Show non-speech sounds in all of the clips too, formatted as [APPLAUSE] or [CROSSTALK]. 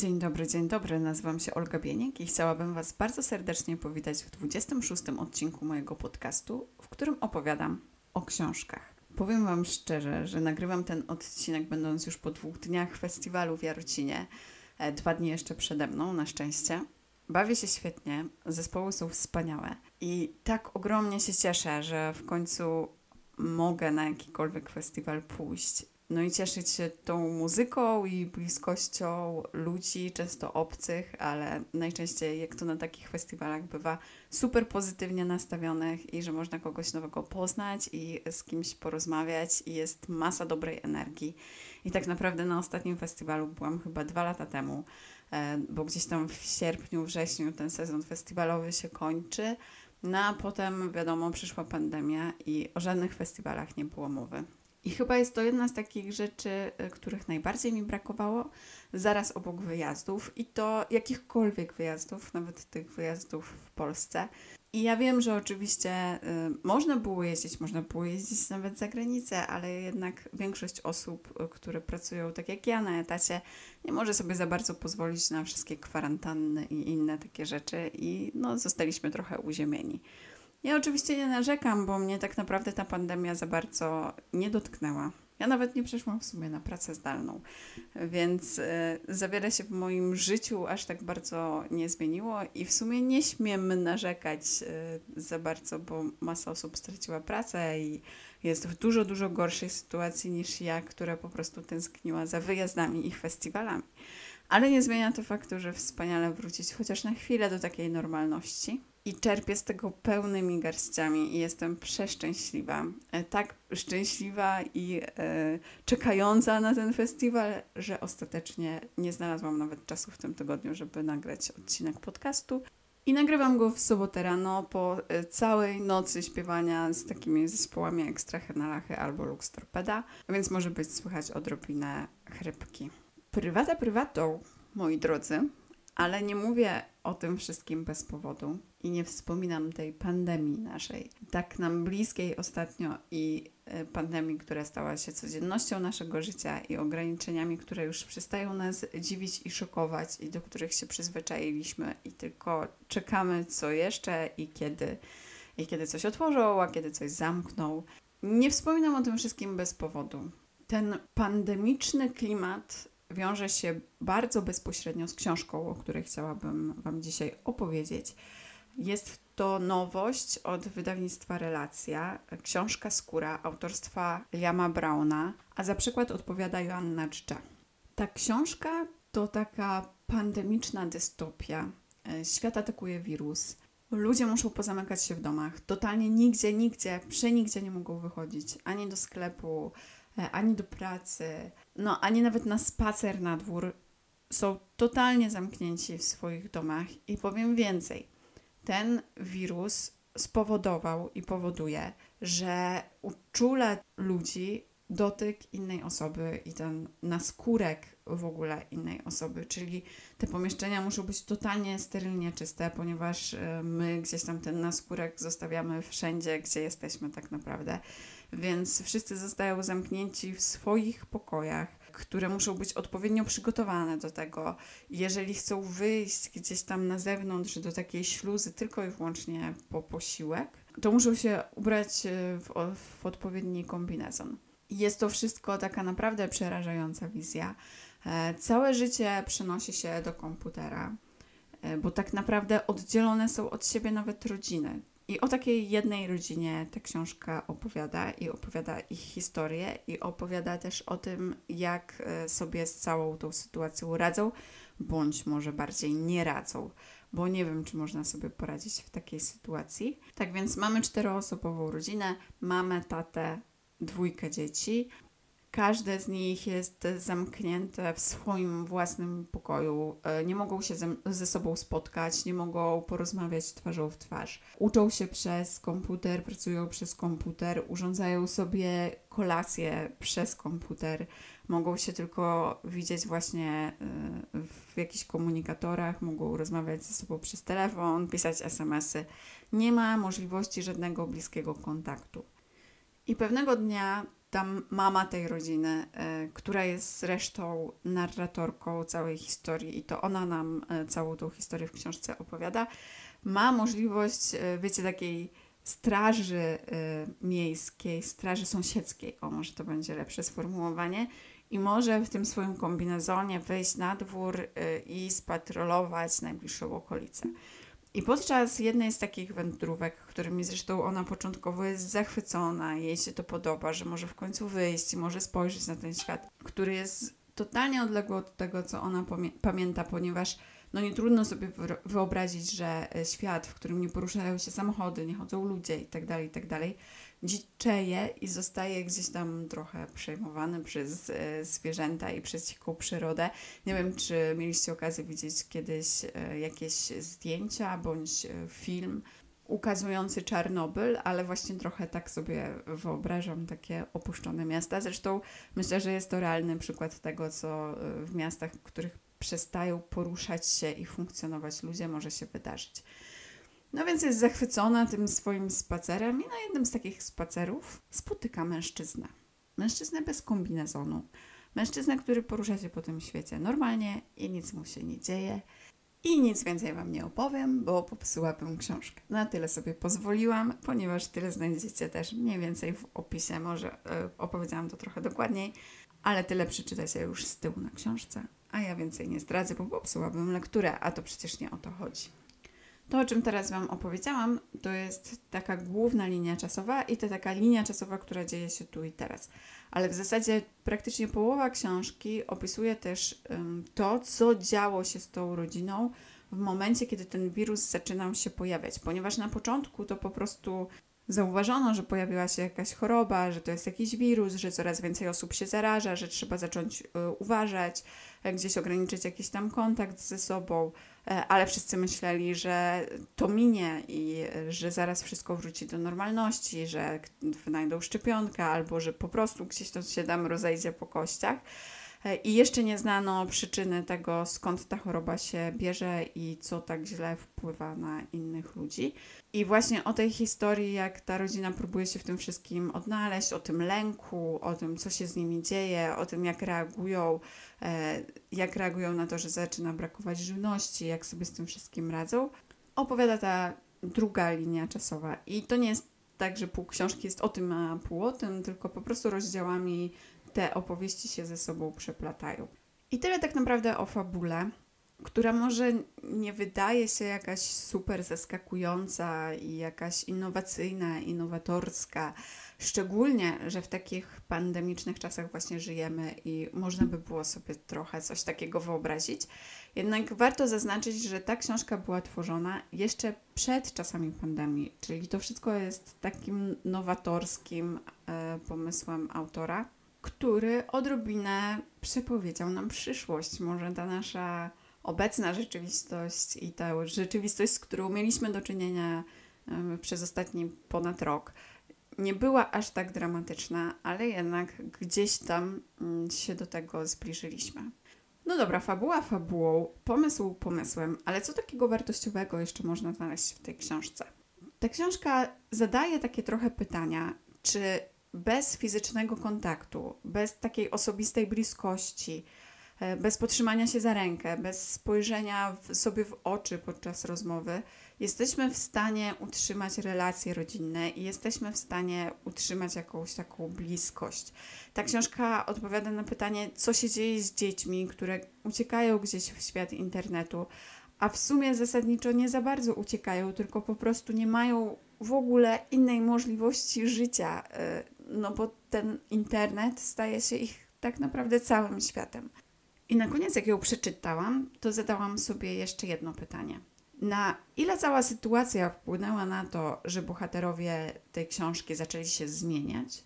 Dzień dobry, dzień dobry. Nazywam się Olga Bieniek i chciałabym Was bardzo serdecznie powitać w 26 odcinku mojego podcastu, w którym opowiadam o książkach. Powiem Wam szczerze, że nagrywam ten odcinek będąc już po dwóch dniach festiwalu w Jarocinie. E, dwa dni jeszcze przede mną, na szczęście. Bawię się świetnie, zespoły są wspaniałe i tak ogromnie się cieszę, że w końcu mogę na jakikolwiek festiwal pójść no i cieszyć się tą muzyką i bliskością ludzi, często obcych, ale najczęściej, jak to na takich festiwalach bywa, super pozytywnie nastawionych i że można kogoś nowego poznać i z kimś porozmawiać i jest masa dobrej energii. I tak naprawdę na ostatnim festiwalu byłam chyba dwa lata temu, e, bo gdzieś tam w sierpniu, wrześniu ten sezon festiwalowy się kończy. No a potem, wiadomo, przyszła pandemia i o żadnych festiwalach nie było mowy. I chyba jest to jedna z takich rzeczy, y, których najbardziej mi brakowało, zaraz obok wyjazdów i to jakichkolwiek wyjazdów, nawet tych wyjazdów w Polsce. I ja wiem, że oczywiście y, można było jeździć, można było jeździć nawet za granicę, ale jednak większość osób, y, które pracują tak jak ja na etacie, nie może sobie za bardzo pozwolić na wszystkie kwarantanny i inne takie rzeczy i no, zostaliśmy trochę uziemieni. Ja oczywiście nie narzekam, bo mnie tak naprawdę ta pandemia za bardzo nie dotknęła. Ja nawet nie przeszłam w sumie na pracę zdalną, więc y, za wiele się w moim życiu aż tak bardzo nie zmieniło i w sumie nie śmiem narzekać y, za bardzo, bo masa osób straciła pracę i jest w dużo, dużo gorszej sytuacji niż ja, która po prostu tęskniła za wyjazdami i festiwalami. Ale nie zmienia to faktu, że wspaniale wrócić chociaż na chwilę do takiej normalności i czerpię z tego pełnymi garściami i jestem przeszczęśliwa. E, tak szczęśliwa i e, czekająca na ten festiwal, że ostatecznie nie znalazłam nawet czasu w tym tygodniu, żeby nagrać odcinek podcastu. I nagrywam go w sobotę rano po e, całej nocy śpiewania z takimi zespołami jak Strachenalachy albo Lux Torpeda, więc może być słychać odrobinę chrypki. Prywata prywatą, moi drodzy, ale nie mówię o tym wszystkim bez powodu i nie wspominam tej pandemii naszej, tak nam bliskiej ostatnio i e, pandemii, która stała się codziennością naszego życia i ograniczeniami, które już przestają nas dziwić i szokować i do których się przyzwyczailiśmy i tylko czekamy co jeszcze i kiedy, i kiedy coś otworzą, a kiedy coś zamkną. Nie wspominam o tym wszystkim bez powodu. Ten pandemiczny klimat wiąże się bardzo bezpośrednio z książką, o której chciałabym Wam dzisiaj opowiedzieć. Jest to nowość od wydawnictwa Relacja, książka Skóra autorstwa Liama Brauna, a za przykład odpowiada Joanna Czcza. Ta książka to taka pandemiczna dystopia. E, świat atakuje wirus. Ludzie muszą pozamykać się w domach. Totalnie nigdzie, nigdzie, przenigdzie nie mogą wychodzić. Ani do sklepu, ani do pracy, no ani nawet na spacer na dwór. Są totalnie zamknięci w swoich domach i powiem więcej – ten wirus spowodował i powoduje, że uczula ludzi dotyk innej osoby i ten naskórek w ogóle innej osoby, czyli te pomieszczenia muszą być totalnie sterylnie czyste, ponieważ e, my gdzieś tam ten naskórek zostawiamy wszędzie, gdzie jesteśmy tak naprawdę. Więc wszyscy zostają zamknięci w swoich pokojach które muszą być odpowiednio przygotowane do tego. Jeżeli chcą wyjść gdzieś tam na zewnątrz do takiej śluzy tylko i wyłącznie po posiłek, to muszą się ubrać e, w, w odpowiedni kombinezon. Jest to wszystko taka naprawdę przerażająca wizja. E, całe życie przenosi się do komputera, e, bo tak naprawdę oddzielone są od siebie nawet rodziny. I o takiej jednej rodzinie ta książka opowiada i opowiada ich historię i opowiada też o tym, jak e, sobie z całą tą sytuacją radzą, bądź może bardziej nie radzą, bo nie wiem, czy można sobie poradzić w takiej sytuacji. Tak więc mamy czteroosobową rodzinę, mamę, tatę, dwójkę dzieci. Każde z nich jest zamknięte w swoim własnym pokoju. E, nie mogą się ze sobą spotkać, nie mogą porozmawiać twarzą w twarz. Uczą się przez komputer, pracują przez komputer, urządzają sobie kolację przez komputer. Mogą się tylko widzieć właśnie e, w jakichś komunikatorach, mogą rozmawiać ze sobą przez telefon, pisać SMS-y. Nie ma możliwości żadnego bliskiego kontaktu. I pewnego dnia ta mama tej rodziny, e, która jest zresztą narratorką całej historii i to ona nam e, całą tą historię w książce opowiada, ma możliwość, e, wiecie, takiej straży miejskiej, straży sąsiedzkiej, o może to będzie lepsze sformułowanie, i może w tym swoim kombinezonie wyjść na dwór i spatrolować najbliższą okolicę. I podczas jednej z takich wędrówek, którymi zresztą ona początkowo jest zachwycona, jej się to podoba, że może w końcu wyjść może spojrzeć na ten świat, który jest totalnie odległy od tego, co ona pamięta, ponieważ no nie trudno sobie wyobrazić, że e, świat, w którym nie poruszają się samochody, nie chodzą ludzie itd., tak itd., tak dziczeje i zostaje gdzieś tam trochę przejmowany przez e, zwierzęta i przez dziką przyrodę. Nie wiem, czy mieliście okazję widzieć kiedyś e, jakieś zdjęcia bądź film ukazujący Czarnobyl, ale właśnie trochę tak sobie wyobrażam takie opuszczone miasta. Zresztą myślę, że jest to realny przykład tego, co w miastach, w których przestają poruszać się i funkcjonować ludzie, może się wydarzyć. No więc jest zachwycona tym swoim spacerem i na jednym z takich spacerów spotyka mężczyznę. Mężczyznę bez kombinezonu. Mężczyznę, który porusza się po tym świecie normalnie i nic mu się nie dzieje. I nic więcej Wam nie opowiem, bo popsułabym książkę. Na tyle sobie pozwoliłam, ponieważ tyle znajdziecie też mniej więcej w opisie. Może yy, opowiedziałam to trochę dokładniej, ale tyle przeczytacie już z tyłu na książce a ja więcej nie zdradzę, bo popsułabym lekturę, a to przecież nie o to chodzi. To, o czym teraz Wam opowiedziałam, to jest taka główna linia czasowa i to taka linia czasowa, która dzieje się tu i teraz. Ale w zasadzie praktycznie połowa książki opisuje też um, to, co działo się z tą rodziną w momencie, kiedy ten wirus zaczynał się pojawiać, ponieważ na początku to po prostu zauważono, że pojawiła się jakaś choroba, że to jest jakiś wirus, że coraz więcej osób się zaraża, że trzeba zacząć y, uważać, e, gdzieś ograniczyć jakiś tam kontakt ze sobą, e, ale wszyscy myśleli, że to minie i że zaraz wszystko wróci do normalności, że wynajdą szczepionkę albo że po prostu gdzieś to się tam rozejdzie po kościach. E, I jeszcze nie znano przyczyny tego, skąd ta choroba się bierze i co tak źle wpływa na innych ludzi. I właśnie o tej historii, jak ta rodzina próbuje się w tym wszystkim odnaleźć, o tym lęku, o tym, co się z nimi dzieje, o tym, jak reagują, e, jak reagują na to, że zaczyna brakować żywności, jak sobie z tym wszystkim radzą, opowiada ta druga linia czasowa. I to nie jest tak, że pół książki jest o tym, a pół o tym, tylko po prostu rozdziałami te opowieści się ze sobą przeplatają. I tyle tak naprawdę o fabule, która może nie wydaje się jakaś super zaskakująca i jakaś innowacyjna, innowatorska, szczególnie, że w takich pandemicznych czasach właśnie żyjemy i można by było sobie trochę coś takiego wyobrazić. Jednak warto zaznaczyć, że ta książka była tworzona jeszcze przed czasami pandemii, czyli to wszystko jest takim nowatorskim e, pomysłem autora który odrobinę przepowiedział nam przyszłość. Może ta nasza obecna rzeczywistość i ta rzeczywistość, z którą mieliśmy do czynienia przez ostatni ponad rok, nie była aż tak dramatyczna, ale jednak gdzieś tam mm, się do tego zbliżyliśmy. No dobra, fabuła fabułą, pomysł pomysłem, ale co takiego wartościowego jeszcze można znaleźć w tej książce? Ta książka zadaje takie trochę pytania, czy bez fizycznego kontaktu, bez takiej osobistej bliskości, e, bez potrzymania się za rękę, bez spojrzenia w, sobie w oczy podczas rozmowy, jesteśmy w stanie utrzymać relacje rodzinne i jesteśmy w stanie utrzymać jakąś taką bliskość. Ta książka odpowiada na pytanie, co się dzieje z dziećmi, które uciekają gdzieś w świat internetu, a w sumie zasadniczo nie za bardzo uciekają, tylko po prostu nie mają w ogóle innej możliwości życia e, no bo ten internet staje się ich tak naprawdę całym światem. I na koniec, jak ją przeczytałam, to zadałam sobie jeszcze jedno pytanie. Na ile cała sytuacja wpłynęła na to, że bohaterowie tej książki zaczęli się zmieniać,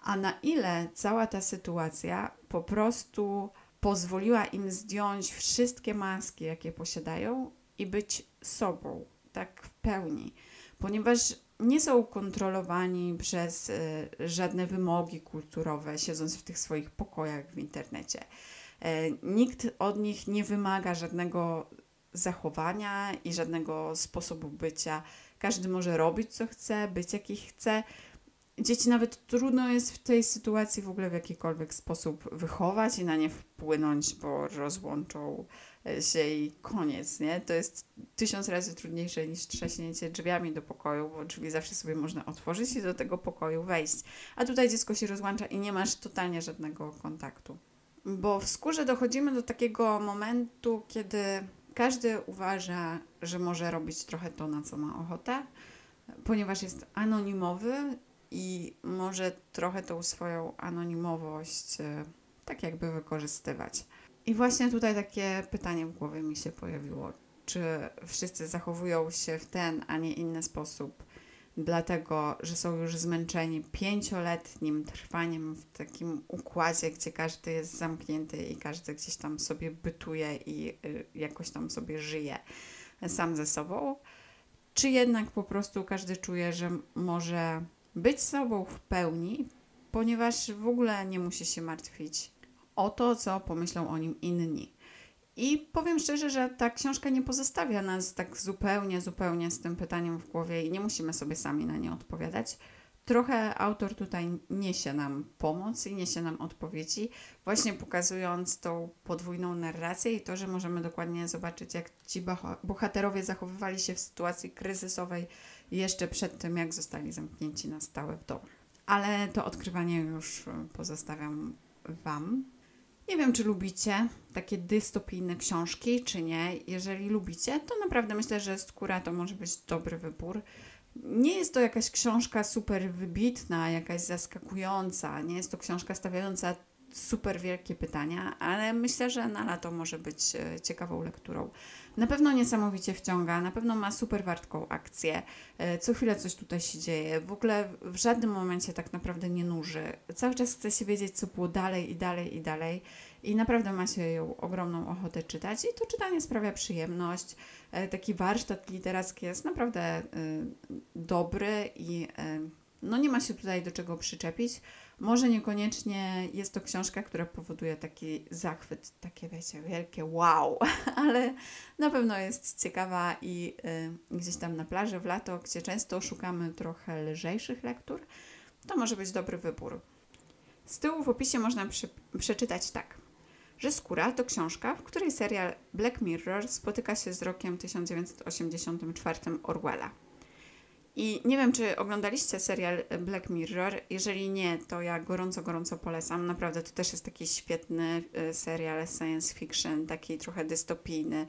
a na ile cała ta sytuacja po prostu pozwoliła im zdjąć wszystkie maski, jakie posiadają i być sobą, tak w pełni. Ponieważ nie są kontrolowani przez y, żadne wymogi kulturowe, siedząc w tych swoich pokojach w internecie. E, nikt od nich nie wymaga żadnego zachowania i żadnego sposobu bycia. Każdy może robić co chce, być jaki chce. Dzieci nawet trudno jest w tej sytuacji w ogóle w jakikolwiek sposób wychować i na nie wpłynąć, bo rozłączą się i koniec, nie? To jest tysiąc razy trudniejsze niż trzaśnięcie drzwiami do pokoju, bo drzwi zawsze sobie można otworzyć i do tego pokoju wejść. A tutaj dziecko się rozłącza i nie masz totalnie żadnego kontaktu. Bo w skórze dochodzimy do takiego momentu, kiedy każdy uważa, że może robić trochę to, na co ma ochotę, ponieważ jest anonimowy i może trochę tą swoją anonimowość e, tak jakby wykorzystywać. I właśnie tutaj takie pytanie w głowie mi się pojawiło. Czy wszyscy zachowują się w ten, a nie inny sposób, dlatego że są już zmęczeni pięcioletnim trwaniem w takim układzie, gdzie każdy jest zamknięty i każdy gdzieś tam sobie bytuje i y, jakoś tam sobie żyje sam ze sobą? Czy jednak po prostu każdy czuje, że może być sobą w pełni, ponieważ w ogóle nie musi się martwić o to, co pomyślą o nim inni. I powiem szczerze, że ta książka nie pozostawia nas tak zupełnie, zupełnie z tym pytaniem w głowie i nie musimy sobie sami na nie odpowiadać. Trochę autor tutaj niesie nam pomoc i niesie nam odpowiedzi, właśnie pokazując tą podwójną narrację i to, że możemy dokładnie zobaczyć, jak ci bohaterowie zachowywali się w sytuacji kryzysowej jeszcze przed tym, jak zostali zamknięci na stałe w domu. Ale to odkrywanie już pozostawiam Wam. Nie wiem, czy lubicie takie dystopijne książki, czy nie. Jeżeli lubicie, to naprawdę myślę, że Skóra to może być dobry wybór. Nie jest to jakaś książka super wybitna, jakaś zaskakująca. Nie jest to książka stawiająca super wielkie pytania, ale myślę, że na lato może być e, ciekawą lekturą. Na pewno niesamowicie wciąga, na pewno ma super wartką akcję. E, co chwilę coś tutaj się dzieje. W ogóle w żadnym momencie tak naprawdę nie nuży. Cały czas chce się wiedzieć, co było dalej i dalej i dalej. I naprawdę ma się ją ogromną ochotę czytać. I to czytanie sprawia przyjemność. E, taki warsztat literacki jest naprawdę dobry i no nie ma się tutaj do czego przyczepić. Może niekoniecznie jest to książka, która powoduje taki zachwyt, takie wiecie, wielkie wow, [LAUGHS] ale na pewno jest ciekawa i y, gdzieś tam na plaży w lato, gdzie często szukamy trochę lżejszych lektur, to może być dobry wybór. Z tyłu w opisie można przy, przeczytać tak, że Skóra to książka, w której serial Black Mirror spotyka się z rokiem 1984 Orwella. I nie wiem, czy oglądaliście serial Black Mirror. Jeżeli nie, to ja gorąco, gorąco polecam. Naprawdę to też jest taki świetny y, serial science fiction, taki trochę dystopijny,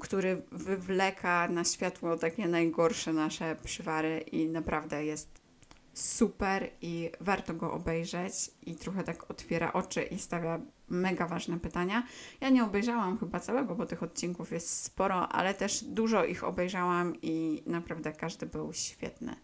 który wywleka na światło takie najgorsze nasze przywary i naprawdę jest super i warto go obejrzeć i trochę tak otwiera oczy i stawia mega ważne pytania. Ja nie obejrzałam chyba całego, bo tych odcinków jest sporo, ale też dużo ich obejrzałam i naprawdę każdy był świetny.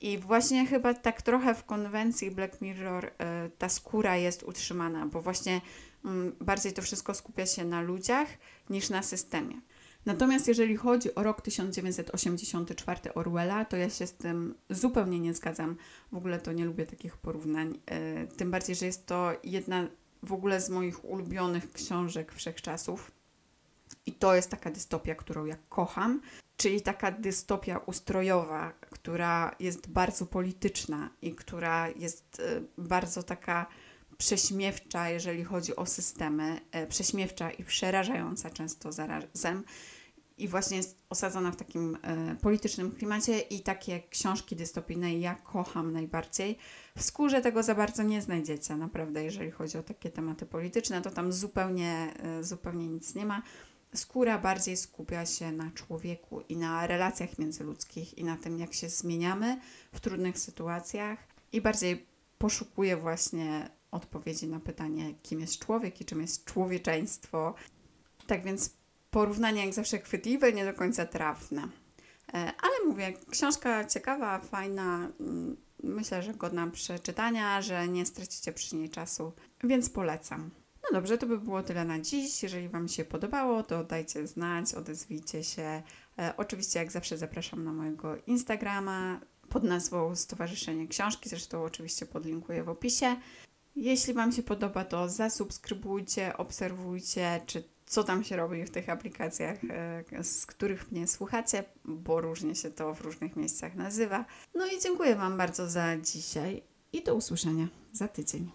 I właśnie chyba tak trochę w konwencji Black Mirror y, ta skóra jest utrzymana, bo właśnie y, bardziej to wszystko skupia się na ludziach niż na systemie. Natomiast jeżeli chodzi o rok 1984 Orwella, to ja się z tym zupełnie nie zgadzam. W ogóle to nie lubię takich porównań. E, tym bardziej, że jest to jedna w ogóle z moich ulubionych książek wszechczasów. I to jest taka dystopia, którą ja kocham, czyli taka dystopia ustrojowa, która jest bardzo polityczna i która jest e, bardzo taka prześmiewcza, jeżeli chodzi o systemy, e, prześmiewcza i przerażająca często zarazem. I właśnie jest osadzona w takim e, politycznym klimacie i takie książki dystopijne ja kocham najbardziej. W skórze tego za bardzo nie znajdziecie, naprawdę, jeżeli chodzi o takie tematy polityczne, to tam zupełnie, e, zupełnie nic nie ma. Skóra bardziej skupia się na człowieku i na relacjach międzyludzkich i na tym, jak się zmieniamy w trudnych sytuacjach i bardziej poszukuje właśnie odpowiedzi na pytanie, kim jest człowiek i czym jest człowieczeństwo. Tak więc porównanie jak zawsze chwytliwe, nie do końca trafne. E, ale mówię, książka ciekawa, fajna, mm, myślę, że godna przeczytania, że nie stracicie przy niej czasu, więc polecam. No dobrze, to by było tyle na dziś. Jeżeli Wam się podobało, to dajcie znać, odezwijcie się. E, oczywiście, jak zawsze, zapraszam na mojego Instagrama pod nazwą Stowarzyszenie Książki, zresztą oczywiście podlinkuję w opisie. Jeśli Wam się podoba, to zasubskrybujcie, obserwujcie, czy co tam się robi w tych aplikacjach, e, z których mnie słuchacie, bo różnie się to w różnych miejscach nazywa. No i dziękuję Wam bardzo za dzisiaj i do usłyszenia za tydzień.